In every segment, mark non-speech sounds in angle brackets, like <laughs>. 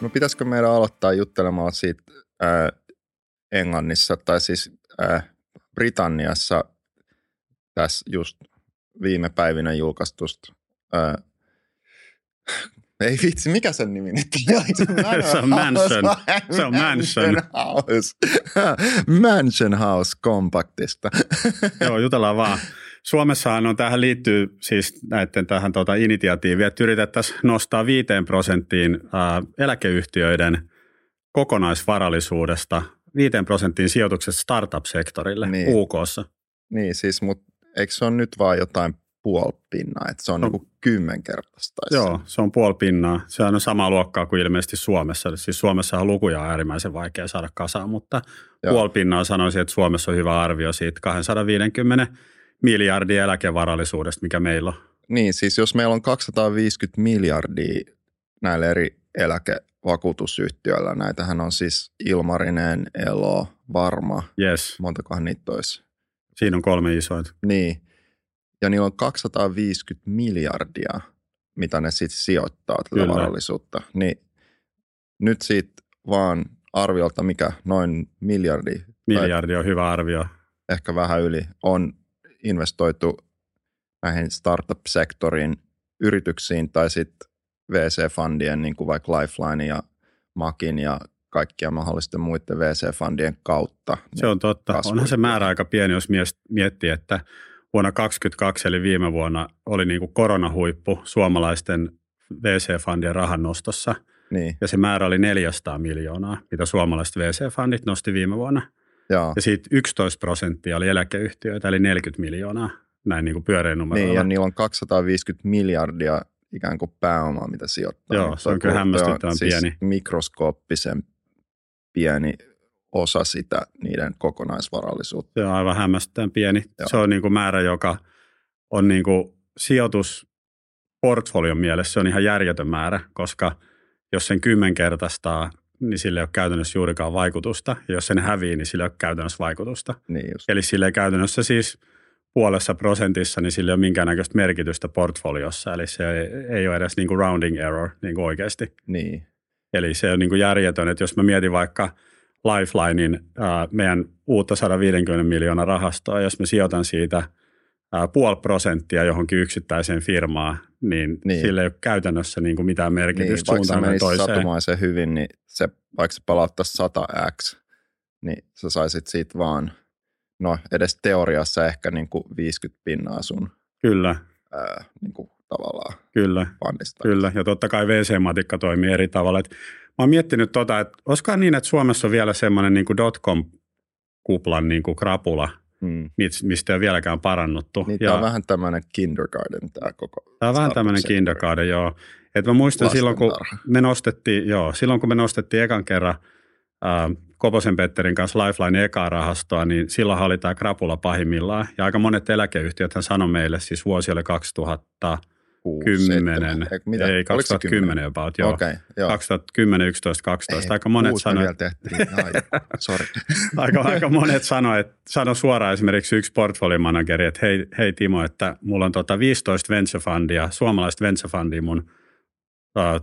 No pitäisikö meidän aloittaa juttelemaan siitä ää, Englannissa tai siis ää, Britanniassa tässä just viime päivinä julkaistusta ää, ei vitsi, mikä sen nimi nyt Se on <laughs> Mansion. Se on Mansion. House. <laughs> Mansion House Compactista. Joo, jutellaan vaan. Suomessahan on tähän liittyy siis näiden tähän tuota initiatiiviin, että yritettäisiin nostaa 5 prosenttiin ää, eläkeyhtiöiden kokonaisvarallisuudesta 5 prosenttiin sijoituksesta startup-sektorille Niin. UKssa. Niin siis, mutta eikö se ole nyt vaan jotain puolipinnaa, että se on No. niinku kymmenkertaista. Joo, se on puoli pinnaa. Se on samaa luokkaa kuin ilmeisesti Suomessa. Siis Suomessahan lukuja on äärimmäisen vaikea saada kasaan, mutta Joo. puoli pinnaa sanoisin, että Suomessa on hyvä arvio siitä 250 miljardin eläkevarallisuudesta, mikä meillä on. Niin, siis jos meillä on 250 miljardia näillä eri eläkevakuutusyhtiöillä, näitähän on siis Ilmarinen, Elo, Varma, Yes, montakohan niitä olisi. siinä on kolme isoita. Niin, ja niillä on 250 miljardia, mitä ne sitten sijoittaa tätä Kyllä. varallisuutta. Niin nyt siitä vaan arviolta, mikä noin miljardi, Miljardi on hyvä arvio. ehkä vähän yli, on investoitu näihin startup-sektorin yrityksiin tai sitten VC-fundien, niin kuin vaikka Lifeline ja Makin ja kaikkia mahdollisten muiden VC-fundien kautta. Se on totta. kasvu- Onhan se määrä aika pieni, jos mies- miettii, että vuonna 2022 eli viime vuonna oli niin kuin koronahuippu suomalaisten VC-fundien rahannostossa. Niin, Ja se määrä oli 400 miljoonaa, mitä suomalaiset VC-fundit nosti viime vuonna. Joo. Ja siitä 11 prosenttia oli eläkeyhtiöitä, eli 40 miljoonaa, näin niin kuin pyöreän numeroilla. Niin, ja niillä on 250 miljardia ikään kuin pääomaa, mitä sijoittaa. Joo, Mutta se on kyllä hämmästyttävän siis pieni. mikroskooppisen pieni osa sitä niiden kokonaisvarallisuutta. Se on aivan hämmästyttävän pieni. Joo. Se on niin kuin määrä, joka on niin kuin sijoitusportfolion mielessä se on ihan järjetön määrä, koska jos sen kymmenkertaistaa, niin sillä ei ole käytännössä juurikaan vaikutusta. Ja jos sen hävii, niin sillä ei ole käytännössä vaikutusta. Niin just. Eli sillä ei käytännössä siis puolessa prosentissa, niin sillä ei ole minkäännäköistä merkitystä portfoliossa. Eli se ei, ei ole edes niin kuin rounding error niin kuin oikeasti. Niin, Eli se on niin kuin järjetön, että jos mä mietin vaikka Lifelinein meidän uutta 150 miljoonaa rahastoa, jos mä sijoitan siitä puoli prosenttia johonkin yksittäiseen firmaan, niin, Niin. niin. sillä ei ole käytännössä niin kuin mitään niin merkitystä vaikka se suuntaan tai menisi toiseen. satumaisen hyvin, niin se, vaikka se palauttaisi 100x, niin sä saisit siitä vaan, no edes teoriassa ehkä niin kuin 50 pinnaa sun Kyllä, ää, niin kuin tavallaan kyllä, pandista. kyllä. Ja totta kai VC-matikka toimii eri tavalla. Et mä oon miettinyt tota, että olisikohan niin, että Suomessa on vielä semmoinen niin kuin dotcom-kuplan niin kuin krapula, Mm. mistä ei ole vieläkään parannuttu. Niin, ja, tämä on vähän tämmöinen kindergarten tämä koko. Tämä on vähän tämmöinen kindergarten, joo. Et mä muistan silloin, kun me nostettiin, joo, silloin kun me nostettiin ekan kerran äh, Koposen Petterin kanssa Lifeline ekaa rahastoa, niin silloin oli tämä krapula pahimmillaan. Ja aika monet eläkeyhtiöt hän sanoi meille, siis vuosi oli 2000, 6, 10, 7, ei 2010 jopa, okay, joo. 2010, 11, 12. Ei, aika monet sanoi, vielä tehtiin. <laughs> Aika, aika monet sanoi, sano suoraan esimerkiksi yksi portfolio manageri, että hei, hei Timo, että mulla on tota 15 venture fundia, suomalaista venture fundia mun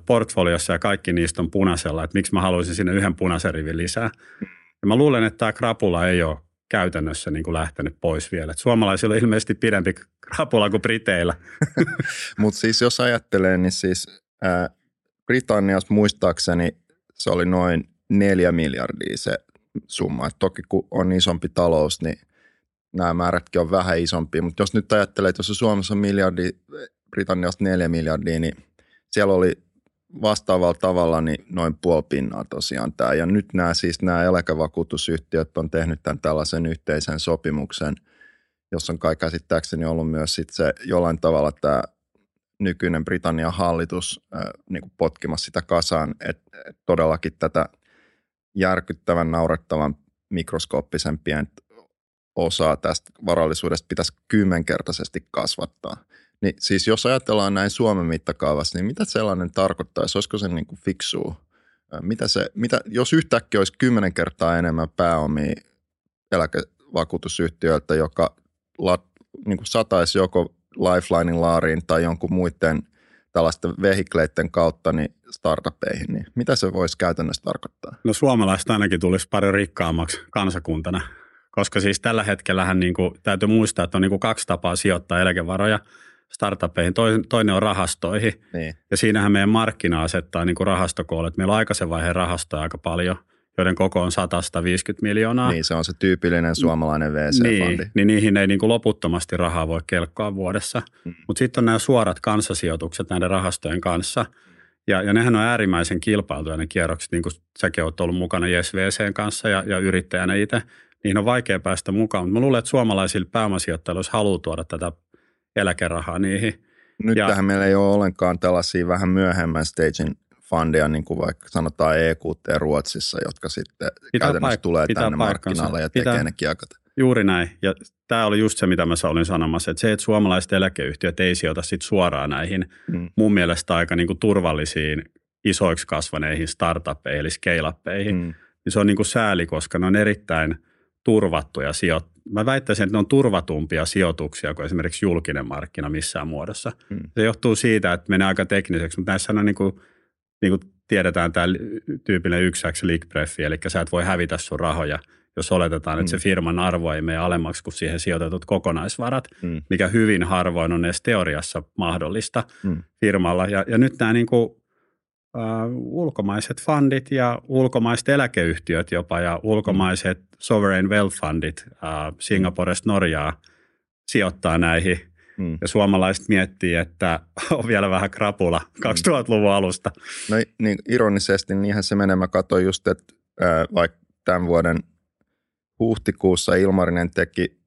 portfoliossa ja kaikki niistä on punaisella, että miksi mä haluaisin sinne yhden punaisen rivin lisää. Ja mä luulen, että tämä krapula ei ole käytännössä niin kuin lähtenyt pois vielä. Et suomalaisilla on ilmeisesti pidempi krapula kuin Briteillä. <laughs> Mutta siis jos ajattelee, niin siis ää, Britanniassa muistaakseni se oli noin neljä miljardia se summa. Et toki kun on isompi talous, niin nämä määrätkin on vähän isompia. Mutta jos nyt ajattelee, että jos Suomessa on miljardi, Britanniasta neljä miljardia, niin siellä oli vastaavalla tavalla niin noin puoli pinnaa tosiaan tämä. Ja nyt nämä siis nämä eläkevakuutusyhtiöt on tehnyt tämän tällaisen yhteisen sopimuksen, jossa on kai käsittääkseni ollut myös sit se jollain tavalla tämä nykyinen Britannian hallitus äh, niin potkimassa sitä kasaan, että et todellakin tätä järkyttävän naurettavan mikroskooppisen pientä osaa tästä varallisuudesta pitäisi kymmenkertaisesti kasvattaa. Niin siis jos ajatellaan näin Suomen mittakaavassa, niin mitä sellainen tarkoittaisi? Olisiko se niin kuin fiksua? Mitä se, mitä, jos yhtäkkiä olisi kymmenen kertaa enemmän pääomia eläkevakuutusyhtiöiltä, joka lat, niin kuin sataisi joko Lifelinein laariin tai jonkun muiden tällaisten vehikleiden kautta, niin startupeihin, niin mitä se voisi käytännössä tarkoittaa? No suomalaiset ainakin tulisi paljon rikkaammaksi kansakuntana, koska siis tällä hetkellähän niin kuin, täytyy muistaa, että on niin kuin kaksi tapaa sijoittaa eläkevaroja startupeihin. Toinen on rahastoihin Niin. ja siinähän meidän markkina asettaa niin kuin rahastokoolle. Meillä on aikaisen vaiheen rahastoja aika paljon, joiden koko on 150 miljoonaa. Niin, se on se tyypillinen suomalainen VC-fondi. Niin, niin niihin ei niin kuin loputtomasti rahaa voi kelkkaa vuodessa. Mm. Mutta sitten on nämä suorat kanssasijoitukset näiden rahastojen kanssa. Ja, ja nehän on äärimmäisen kilpailtuja ne kierrokset, niin kuin säkin olet ollut mukana JSVCn kanssa ja, ja yrittäjänä itse. Niihin on vaikea päästä mukaan, mutta mä luulen, että suomalaisilla pääomasijoittajilla olisi halu tuoda tätä eläkerahaa niihin. Nyt Ja- tähän meillä ei ole ollenkaan tällaisia vähän myöhemmän stagein fundia, niin kuin vaikka sanotaan EQT Ruotsissa, jotka sitten Pitää käytännössä paik- tulee pitää tänne paikkansa. markkinalle ja Pitää- tekee ne kiekat. Juuri näin. Ja tämä oli just se, mitä mä olin sanomassa, että se, että suomalaiset eläkeyhtiöt ei sijoita sit suoraan näihin Mm. mun mielestä aika niin kuin turvallisiin isoiksi kasvaneihin startupeihin eli scale-uppeihin, Mm. niin se on niin kuin sääli, koska ne on erittäin turvattuja sijoit. Mä väittäisin, että ne on turvatumpia sijoituksia kuin esimerkiksi julkinen markkina missään muodossa. Mm. Se johtuu siitä, että menee aika tekniseksi, mutta näissä on niin kuin, niin kuin tiedetään tämä tyypillinen 1x liikpreffi, eli sä et voi hävitä sun rahoja, jos oletetaan, että se Mm. firman arvo ei mene alemmaksi kuin siihen sijoitetut kokonaisvarat, Mm. mikä hyvin harvoin on edes teoriassa mahdollista Mm. firmalla. Ja, ja nyt nämä niin kuin, ulkomaiset fundit ja ulkomaiset eläkeyhtiöt jopa ja ulkomaiset sovereign wealth fundit uh, Singaporesta Norjaa sijoittaa näihin. Mm. Ja suomalaiset miettii, että <laughs> on vielä vähän krapula 2000-luvun alusta. No niin, ironisesti niinhän se menee. Mä katsoin just, että ää, vaikka tämän vuoden huhtikuussa Ilmarinen teki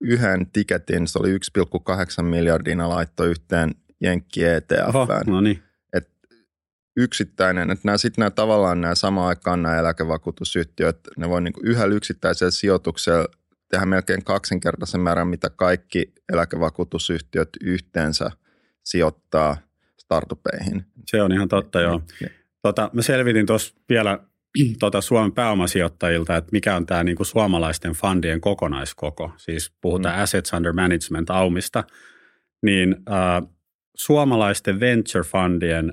yhden tiketin, se oli 1,8 miljardina laitto yhteen Jenkki Oho, ETF. no niin. Yksittäinen, että nämä sitten nämä tavallaan nämä samaan aikaan nämä eläkevakuutusyhtiöt, ne voi niinku yhdellä yksittäisellä sijoituksella tehdä melkein kaksinkertaisen määrän, mitä kaikki eläkevakuutusyhtiöt yhteensä sijoittaa startupeihin. Se on ihan totta, joo. Niin. Tota, mä selvitin tuossa vielä <clears throat> tota Suomen pääomasijoittajilta, että mikä on tämä niinku suomalaisten fundien kokonaiskoko. Siis puhutaan Mm. assets under management aumista. Niin äh, suomalaisten venture fundien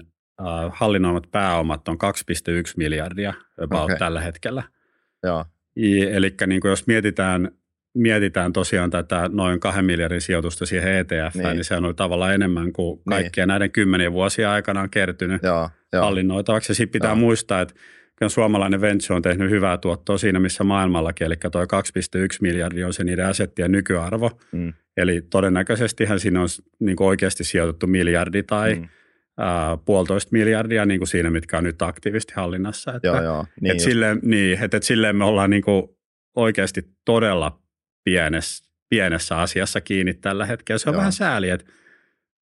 hallinnoimat pääomat on 2,1 miljardia about okay. tällä hetkellä. Joo, Eli niin jos mietitään, mietitään tosiaan tätä noin kahden miljardin sijoitusta siihen ETF, Niin. niin, niin se on tavallaan enemmän kuin kaikkien näiden kymmenien vuosien aikana on kertynyt joo, joo. hallinnoitavaksi. Ja sitten pitää Joo. muistaa, että kyllä suomalainen venture on tehnyt hyvää tuottoa siinä, missä maailmallakin, eli tuo 2,1 miljardia on se niiden asettien nykyarvo. Mm. Eli todennäköisestihän siinä on niin kuin oikeasti sijoitettu miljardi tai Mm. Puolitoista miljardia niin kuin siinä, mitkä on nyt aktiivisesti hallinnassa. Että, Joo, joo. niin et just. silleen, niin, että et silleen me ollaan niin kuin oikeasti todella pienessä, pienessä asiassa kiinni tällä hetkellä. Se on Joo. vähän sääli, että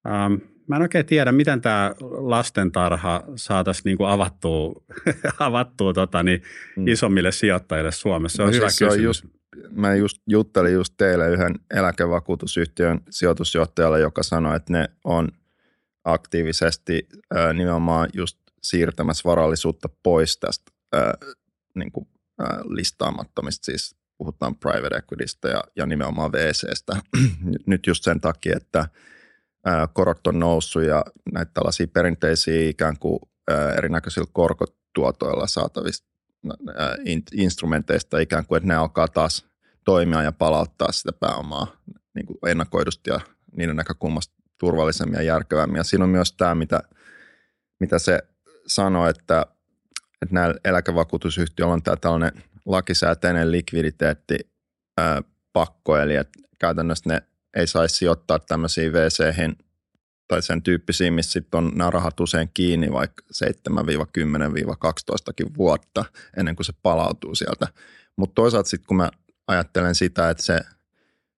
ähm, mä en oikein tiedä, miten tämä lastentarha saataisiin niin kuin avattua, <laughs> avattua tota, niin, Mm. mm. isommille sijoittajille Suomessa. Se on No hyvä siis se on kysymys. just- Mä just juttelin just teille yhden eläkevakuutusyhtiön sijoitusjohtajalle, joka sanoi, että ne on aktiivisesti ää, nimenomaan just siirtämässä varallisuutta pois tästä ää, niin kuin, listaamattomista, siis puhutaan private equitystä ja, ja nimenomaan VCstä. <clears throat> Nyt just sen takia, että ää, korot on noussut ja näitä tällaisia perinteisiä ikään kuin ää, erinäköisillä korkotuotoilla saatavista instrumenteista ikään kuin, että ne alkaa taas toimia ja palauttaa sitä pääomaa niin kuin ennakoidusti ja niiden näkökulmasta turvallisemmin ja järkevämmin. Ja siinä on myös tämä, mitä, mitä se sanoi, että, että näillä eläkevakuutusyhtiöillä on tämä tällainen lakisääteinen likviditeetti pakko, eli että käytännössä ne ei saisi sijoittaa tämmöisiin vc tai sen tyyppisiin, missä sitten on nämä rahat usein kiinni vaikka 7-10-12 vuotta ennen kuin se palautuu sieltä. Mutta toisaalta sitten kun mä ajattelen sitä, että se,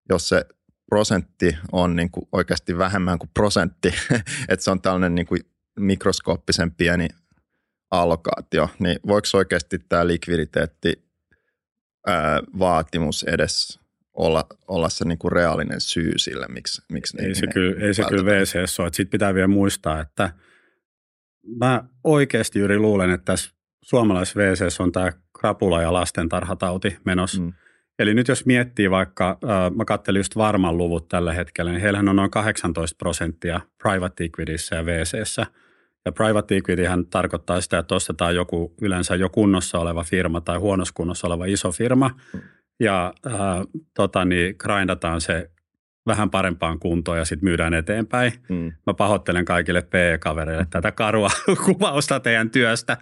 jos se prosentti on niin kuin oikeasti vähemmän kuin prosentti, <laughs> että se on tällainen niin kuin mikroskooppisen pieni allokaatio, niin voiko oikeasti tämä likviditeetti ää, vaatimus edes olla, olla se niin kuin reaalinen syy sille, miksi, miksi Ei se kyllä, ei se kyllä VCS ole. Sitten pitää vielä muistaa, että mä oikeasti Jyri luulen, että tässä suomalaisessa VCS on tämä krapula ja lastentarhatauti menossa. Mm. Eli nyt jos miettii vaikka, äh, mä katselin just varman luvut tällä hetkellä, niin heillähän on noin 18 prosenttia private equityssä ja VCssä. Ja private equityhän tarkoittaa sitä, että ostetaan joku yleensä jo kunnossa oleva firma tai huonossa kunnossa oleva iso firma mm. ja äh, tota, niin grindataan se vähän parempaan kuntoon ja sitten myydään eteenpäin. Mm. Mä pahoittelen kaikille PE-kavereille tätä karua <laughs> kuvausta teidän työstä.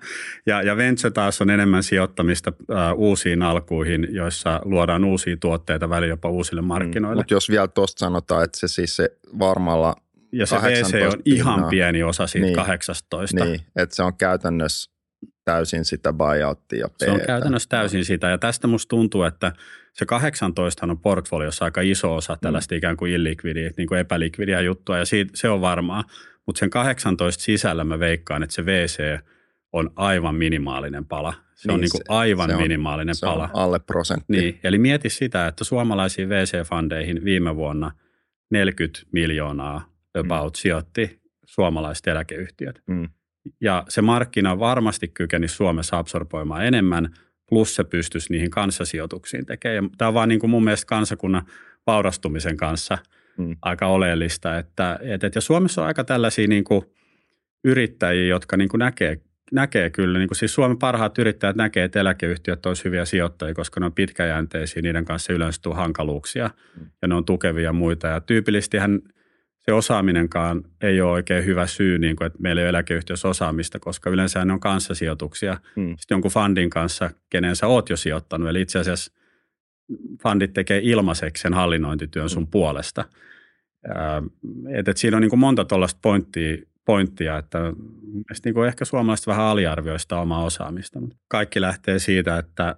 Ja, ja Venture taas on enemmän sijoittamista äh, uusiin alkuihin, joissa luodaan uusia tuotteita väliin jopa uusille mm. markkinoille. Mm. Mutta jos vielä tuosta sanotaan, että se siis se varmalla ja se VC on ihan pieni osa siitä niin, 18. Niin, että se on käytännössä täysin sitä buyouttia. Se on käytännössä täysin sitä ja tästä musta tuntuu, että se 18 on portfoliossa aika iso osa tällaista mm. ikään kuin illikvidiä, niin kuin epälikvidiä juttua ja siitä, se on varmaa. Mutta sen 18 sisällä mä veikkaan, että se VC on aivan minimaalinen pala. Se niin, on niin kuin aivan se on, minimaalinen se pala. On alle prosentti. Niin, eli mieti sitä, että suomalaisiin VC-fandeihin viime vuonna 40 miljoonaa about mm. sijoitti suomalaiset eläkeyhtiöt. Mm. Ja se markkina varmasti kykeni Suomessa absorboimaan enemmän, plus se pystyisi niihin kanssasijoituksiin tekemään. Tämä on vaan niin kuin mun mielestä kansakunnan vaurastumisen kanssa mm. aika oleellista. Että, että, ja Suomessa on aika tällaisia niin kuin yrittäjiä, jotka niin kuin näkee, näkee kyllä, niin kuin siis Suomen parhaat yrittäjät näkee, että eläkeyhtiöt olisivat hyviä sijoittajia, koska ne on pitkäjänteisiä, niiden kanssa yleensä hankaluuksia mm. ja ne on tukevia muita. Ja tyypillisesti hän – se osaaminenkaan ei ole oikein hyvä syy, niin kuin, että meillä ei ole eläkeyhtiössä osaamista, koska yleensä ne on kanssasijoituksia mm. sitten jonkun fundin kanssa, kenen sä oot jo sijoittanut. Eli itse asiassa fundit tekee ilmaiseksi sen hallinnointityön sun mm. puolesta. Et, et siinä on niin kuin monta tuollaista pointtia, pointtia, että niin kuin ehkä suomalaiset vähän aliarvioista omaa osaamista. Mutta kaikki lähtee siitä, että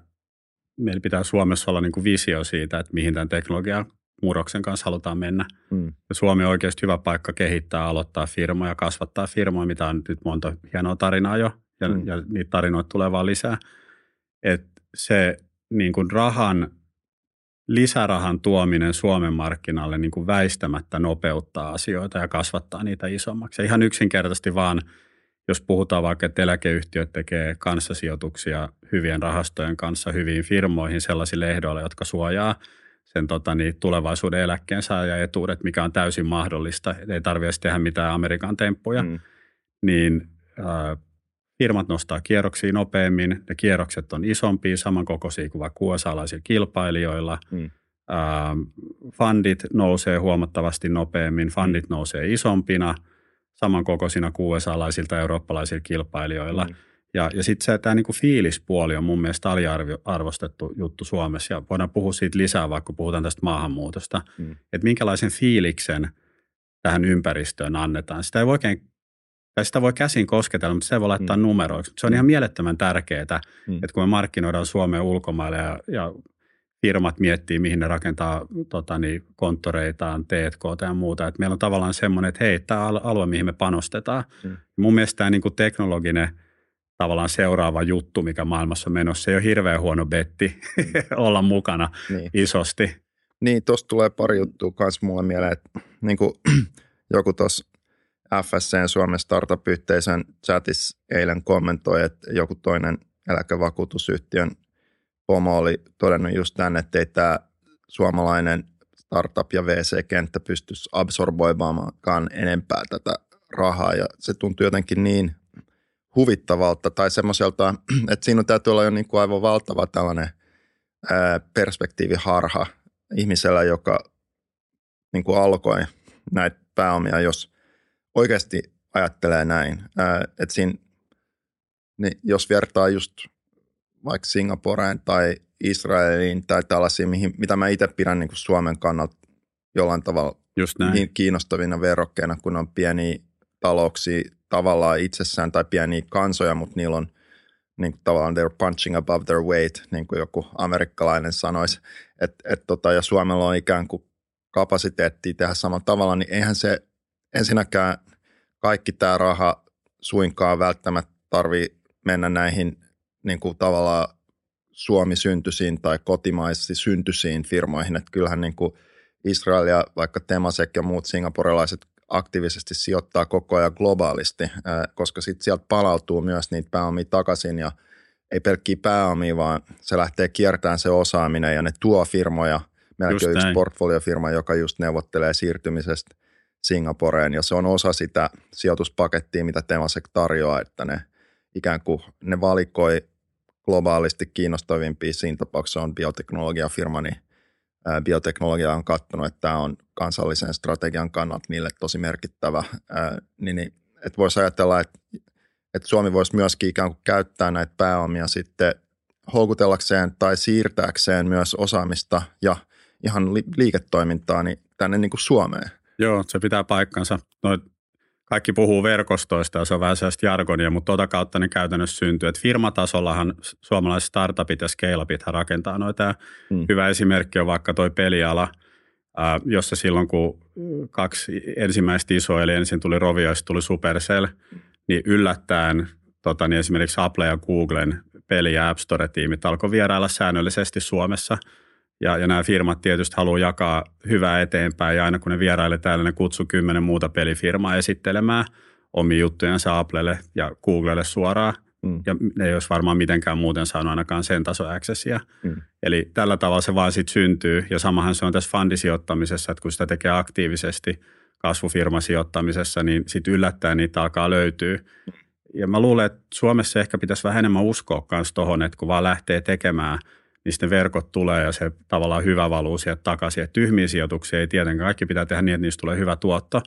meillä pitää Suomessa olla niin kuin visio siitä, että mihin tämän teknologian murroksen kanssa halutaan mennä. Mm. Ja Suomi on oikeasti hyvä paikka kehittää, aloittaa firmoja, kasvattaa firmoja, mitä on nyt monta hienoa tarinaa jo, ja, mm. ja niitä tarinoita tulee vaan lisää. Et se niin kuin rahan, lisärahan tuominen Suomen markkinalle niin kuin väistämättä nopeuttaa asioita ja kasvattaa niitä isommaksi. Ja ihan yksinkertaisesti vaan, jos puhutaan vaikka, että eläkeyhtiöt tekee kanssasijoituksia hyvien rahastojen kanssa hyviin firmoihin sellaisille ehdoille, jotka suojaa – sen tota, niin, tulevaisuuden etuudet, mikä on täysin mahdollista. Ei tarvitse tehdä mitään Amerikan temppuja. Mm. Niin äh, firmat nostaa kierroksia nopeammin. Ne kierrokset on isompia, samankokoisia kuin vaikka USA-laisilla kilpailijoilla. Mm. Äh, fundit nousee huomattavasti nopeammin. Fundit nousee isompina, samankokoisina kuin USA-laisilta eurooppalaisilla kilpailijoilla. Mm ja, ja sitten se, tämä niinku fiilispuoli on mun mielestä aliarvostettu juttu Suomessa ja voidaan puhua siitä lisää, vaikka puhutaan tästä maahanmuutosta. Mm. Että minkälaisen fiiliksen tähän ympäristöön annetaan. Sitä ei voi oikein, tai sitä voi käsin kosketella, mutta se voi laittaa mm. numeroiksi. Se on mm. ihan mielettömän tärkeää, mm. että kun me markkinoidaan Suomeen ulkomaille ja, ja firmat miettii, mihin ne rakentaa tota, niin, konttoreitaan, T&K ja muuta. Että meillä on tavallaan semmoinen, että hei, tämä alue, mihin me panostetaan. Mm. Mun mielestä tämä niin kuin teknologinen – tavallaan seuraava juttu, mikä maailmassa on menossa. Se ei ole hirveän huono betti <laughs> olla mukana niin. isosti. Niin, tuossa tulee pari juttua myös mulle mieleen, että niin kuin <clears throat> joku tuossa FSCn Suomen startup-yhteisön chatissa eilen kommentoi, että joku toinen eläkevakuutusyhtiön pomo oli todennut just tänne, että ei tämä suomalainen startup- ja VC-kenttä pystyisi absorboimaan enempää tätä rahaa ja se tuntuu jotenkin niin huvittavalta tai semmoiselta, <clears throat> että siinä täytyy olla jo niin kuin aivan valtava tällainen ää, perspektiiviharha ihmisellä, joka niin kuin alkoi näitä pääomia, jos oikeasti ajattelee näin. Ää, että siinä, niin jos vertaa just vaikka Singaporeen tai Israeliin tai tällaisiin, mihin, mitä mä itse pidän niin kuin Suomen kannalta jollain tavalla Just näin. niin kiinnostavina verrokkeina, kun on pieniä talouksia tavallaan itsessään tai pieniä kansoja, mutta niillä on niin kuin tavallaan they're punching above their weight, niin kuin joku amerikkalainen sanoisi. Et, et tota, ja Suomella on ikään kuin kapasiteetti tehdä samalla tavalla, niin eihän se ensinnäkään kaikki tämä raha suinkaan välttämättä tarvii mennä näihin niin kuin tavallaan Suomi-syntyisiin tai kotimaisesti syntyisiin firmoihin. Että kyllähän niin kuin Israel ja vaikka Temasek ja muut singaporelaiset aktiivisesti sijoittaa koko ajan globaalisti, koska sitten sieltä palautuu myös niitä pääomia takaisin ja ei pelkkiä pääomia, vaan se lähtee kiertämään se osaaminen ja ne tuo firmoja. Meilläkin on yksi portfoliofirma, joka just neuvottelee siirtymisestä Singaporeen ja se on osa sitä sijoituspakettia, mitä Temasek tarjoaa, että ne ikään kuin ne valikoi globaalisti kiinnostavimpia siinä tapauksessa on bioteknologiafirma, niin bioteknologia on katsonut, että tämä on kansallisen strategian kannalta niille tosi merkittävä, niin, niin että voisi ajatella, että, että Suomi voisi myöskin ikään kuin käyttää näitä pääomia sitten houkutellakseen tai siirtääkseen myös osaamista ja ihan liiketoimintaa niin tänne niin kuin Suomeen. Joo, se pitää paikkansa. Noit kaikki puhuu verkostoista ja se on vähän sellaista jargonia, mutta tuota kautta ne käytännössä syntyy. Et firmatasollahan suomalaiset startupit ja scaleupithan rakentaa noita. Hmm. Hyvä esimerkki on vaikka toi peliala, jossa silloin kun kaksi ensimmäistä isoa, eli ensin tuli Rovio ja tuli Supercell, niin yllättäen tota, niin esimerkiksi Apple ja Googlen peli- ja App Store-tiimit alkoi vierailla säännöllisesti Suomessa – ja, ja nämä firmat tietysti haluaa jakaa hyvää eteenpäin ja aina kun ne vierailee täällä, ne kutsuu kymmenen muuta pelifirmaa esittelemään omia juttujansa Applelle ja Googlelle suoraan. Mm. Ja ne ei olisi varmaan mitenkään muuten saanut ainakaan sen taso accessia. Mm. Eli tällä tavalla se vaan sitten syntyy. Ja samahan se on tässä fundisijoittamisessa, että kun sitä tekee aktiivisesti kasvufirmasijoittamisessa, niin sitten yllättäen niitä alkaa löytyä. Ja mä luulen, että Suomessa ehkä pitäisi vähän enemmän uskoa myös tuohon, että kun vaan lähtee tekemään – niin sitten verkot tulee ja se tavallaan hyvä valuu sieltä takaisin. Että tyhmiä sijoituksia ei tietenkään, kaikki pitää tehdä niin, että niistä tulee hyvä tuotto,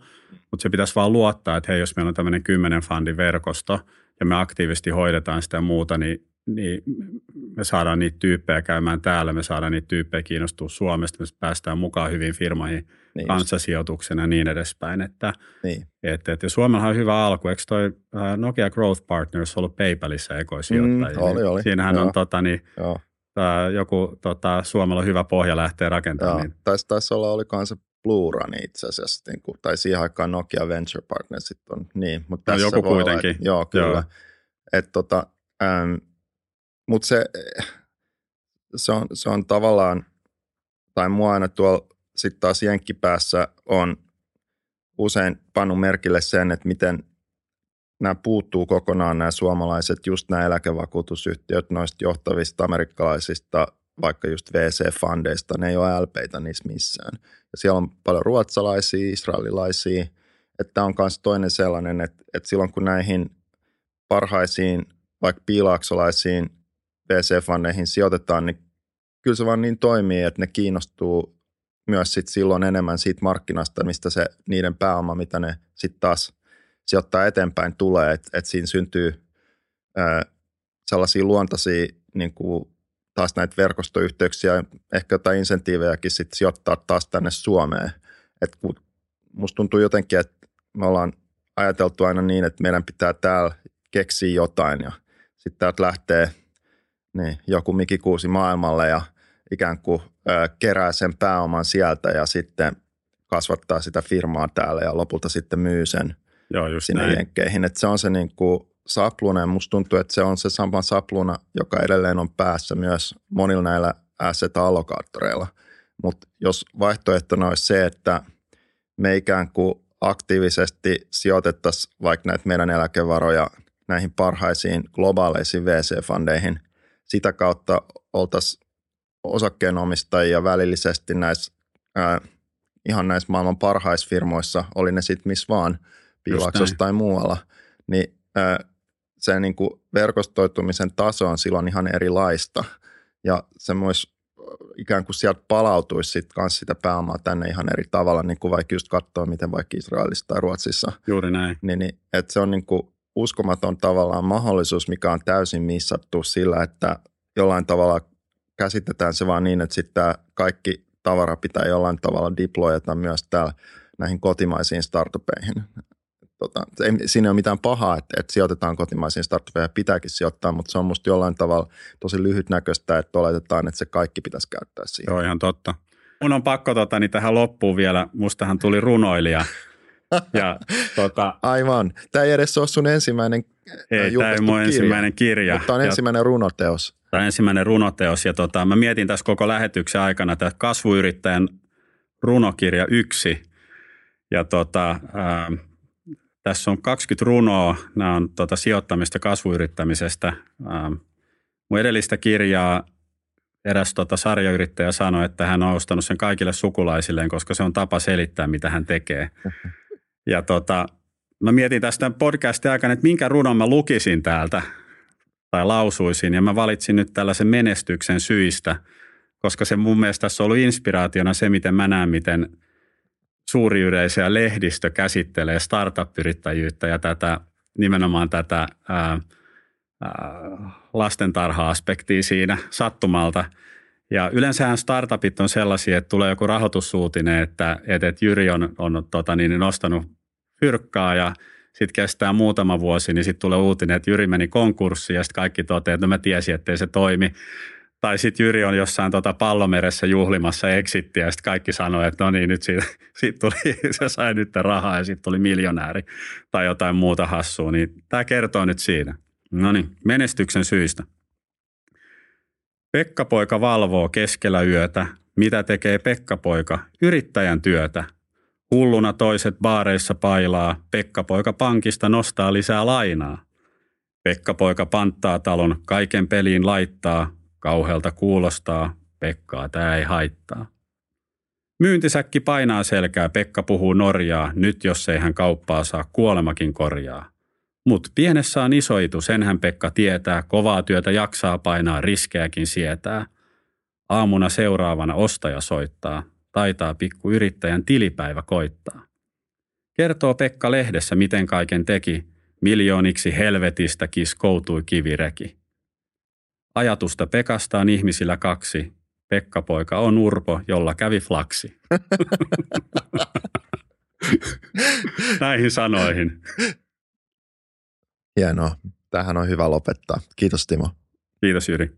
mutta se pitäisi vaan luottaa, että hei, jos meillä on tämmöinen kymmenen fundin verkosto ja me aktiivisesti hoidetaan sitä muuta, niin, niin me saadaan niitä tyyppejä käymään täällä, me saadaan niitä tyyppejä kiinnostua Suomesta, me päästään mukaan hyvin firmaihin niin kanssasijoituksena ja niin edespäin. Että, niin. Et, et, ja Suomella on hyvä alku. Eikö toi Nokia Growth Partners ollut PayPalissa ekoisijoittajia? Mm, oli, oli. Siinähän Joo. on tota, niin, Joo joku tota, Suomella hyvä pohja lähtee rakentamaan. Niin. Taisi, taisi olla, olikohan se Blue Run itse asiassa, niin kuin, tai siihen aikaan Nokia Venture Partners on niin. Mutta no, joku kuitenkin. Olla, joo, kyllä. Joo. Et, tota, ähm, mutta se, se, on, se on tavallaan, tai mua aina tuolla sitten taas jenkkipäässä on usein pannut merkille sen, että miten nämä puuttuu kokonaan nämä suomalaiset, just nämä eläkevakuutusyhtiöt noista johtavista amerikkalaisista, vaikka just VC-fundeista, ne ei ole LPitä niissä missään. Ja siellä on paljon ruotsalaisia, israelilaisia, että on myös toinen sellainen, että, että silloin kun näihin parhaisiin, vaikka piilaaksolaisiin VC-fundeihin sijoitetaan, niin kyllä se vaan niin toimii, että ne kiinnostuu myös sit silloin enemmän siitä markkinasta, mistä se niiden pääoma, mitä ne sitten taas sijoittaa eteenpäin tulee, että, että siinä syntyy ää, sellaisia luontaisia niin kuin taas näitä verkostoyhteyksiä, ehkä jotain insentiivejäkin sit sijoittaa taas tänne Suomeen. Et kun musta tuntuu jotenkin, että me ollaan ajateltu aina niin, että meidän pitää täällä keksiä jotain ja sitten täältä lähtee niin, joku mikikuusi maailmalle ja ikään kuin ää, kerää sen pääoman sieltä ja sitten kasvattaa sitä firmaa täällä ja lopulta sitten myy sen – Joo, just sinne näin. jenkkeihin. Että se on se niin kuin sapluna ja musta tuntuu, että se on se sama sapluna, joka edelleen on päässä myös monilla näillä asset-allokaattoreilla. Mutta jos vaihtoehtona olisi se, että me ikään kuin aktiivisesti sijoitettaisiin vaikka näitä meidän eläkevaroja näihin parhaisiin globaaleisiin VC-fundeihin, sitä kautta oltaisiin osakkeenomistajia välillisesti näissä, ää, ihan näissä maailman parhaissa firmoissa, oli ne sitten missä vaan – Piilaksossa tai muualla, niin se niin kuin verkostoitumisen taso on silloin ihan erilaista. Ja se myös ikään kuin sieltä palautuisi sitten kanssa sitä pääomaa tänne ihan eri tavalla, niin kuin vaikka just katsoa, miten vaikka Israelissa tai Ruotsissa. Juuri näin. Niin, niin että se on niin kuin uskomaton tavallaan mahdollisuus, mikä on täysin missattu sillä, että jollain tavalla käsitetään se vaan niin, että sitten kaikki tavara pitää jollain tavalla deployata myös täällä näihin kotimaisiin startupeihin tota, ei, siinä ei ole mitään pahaa, että, että sijoitetaan kotimaisiin startupeihin, pitääkin sijoittaa, mutta se on musta jollain tavalla tosi lyhytnäköistä, että oletetaan, että se kaikki pitäisi käyttää siihen. Joo, ihan totta. Mun on pakko tota, niin tähän loppuun vielä, mustahan tuli runoilija. Ja, tota, <laughs> Aivan. Tämä ei edes ole sun ensimmäinen Ei, tämä ei mun kirja, ensimmäinen kirja. Mutta on ensimmäinen runoteos. Tämä on ensimmäinen runoteos ja tota, mä mietin tässä koko lähetyksen aikana että kasvuyrittäjän runokirja yksi. Ja tota, ää, tässä on 20 runoa, nämä on tuota sijoittamista kasvuyrittämisestä. Ähm, mun edellistä kirjaa eräs tota sarjayrittäjä sanoi, että hän on ostanut sen kaikille sukulaisilleen, koska se on tapa selittää, mitä hän tekee. <laughs> Ja tota, mä mietin tästä podcastin aikana, että minkä runon mä lukisin täältä tai lausuisin. Ja mä valitsin nyt tällaisen menestyksen syistä, koska se mun mielestä tässä on ollut inspiraationa se, miten mä näen, miten suuri yleisö ja lehdistö käsittelee startup-yrittäjyyttä ja tätä, nimenomaan tätä ää, lastentarha-aspektia siinä sattumalta. Ja yleensähän startupit on sellaisia, että tulee joku rahoitussuutinen, että, että Jyri on, on tota niin, nostanut fyrkkaa ja sitten kestää muutama vuosi, niin sitten tulee uutinen, että Jyri meni konkurssiin ja sitten kaikki toteaa, että no mä tiesin, ettei se toimi. Tai sitten Jyri on jossain tota pallomeressä juhlimassa exittiä ja sitten kaikki sanoo, että no niin, nyt siitä, siitä tuli, <laughs> se sai nyt rahaa ja sitten tuli miljonääri tai jotain muuta hassua. Niin tämä kertoo nyt siinä. No niin, menestyksen syistä. Pekka-poika valvoo keskellä yötä. Mitä tekee Pekka-poika? Yrittäjän työtä. Hulluna toiset baareissa pailaa. Pekka-poika pankista nostaa lisää lainaa. Pekka-poika panttaa talon, kaiken peliin laittaa. Kauhealta kuulostaa. Pekkaa tämä ei haittaa. Myyntisäkki painaa selkää, Pekka puhuu Norjaa, nyt jos ei hän kauppaa saa, kuolemakin korjaa. Mut pienessä on isoitu, senhän Pekka tietää, kovaa työtä jaksaa painaa, riskejäkin sietää. Aamuna seuraavana ostaja soittaa, taitaa pikku yrittäjän tilipäivä koittaa. Kertoo Pekka lehdessä, miten kaiken teki, miljooniksi helvetistä kiskoutui kivireki. Ajatusta Pekasta on ihmisillä kaksi. Pekka-poika on urpo, jolla kävi flaksi. <laughs> Näihin sanoihin. Hienoa. Tähän on hyvä lopettaa. Kiitos Timo. Kiitos Jyri.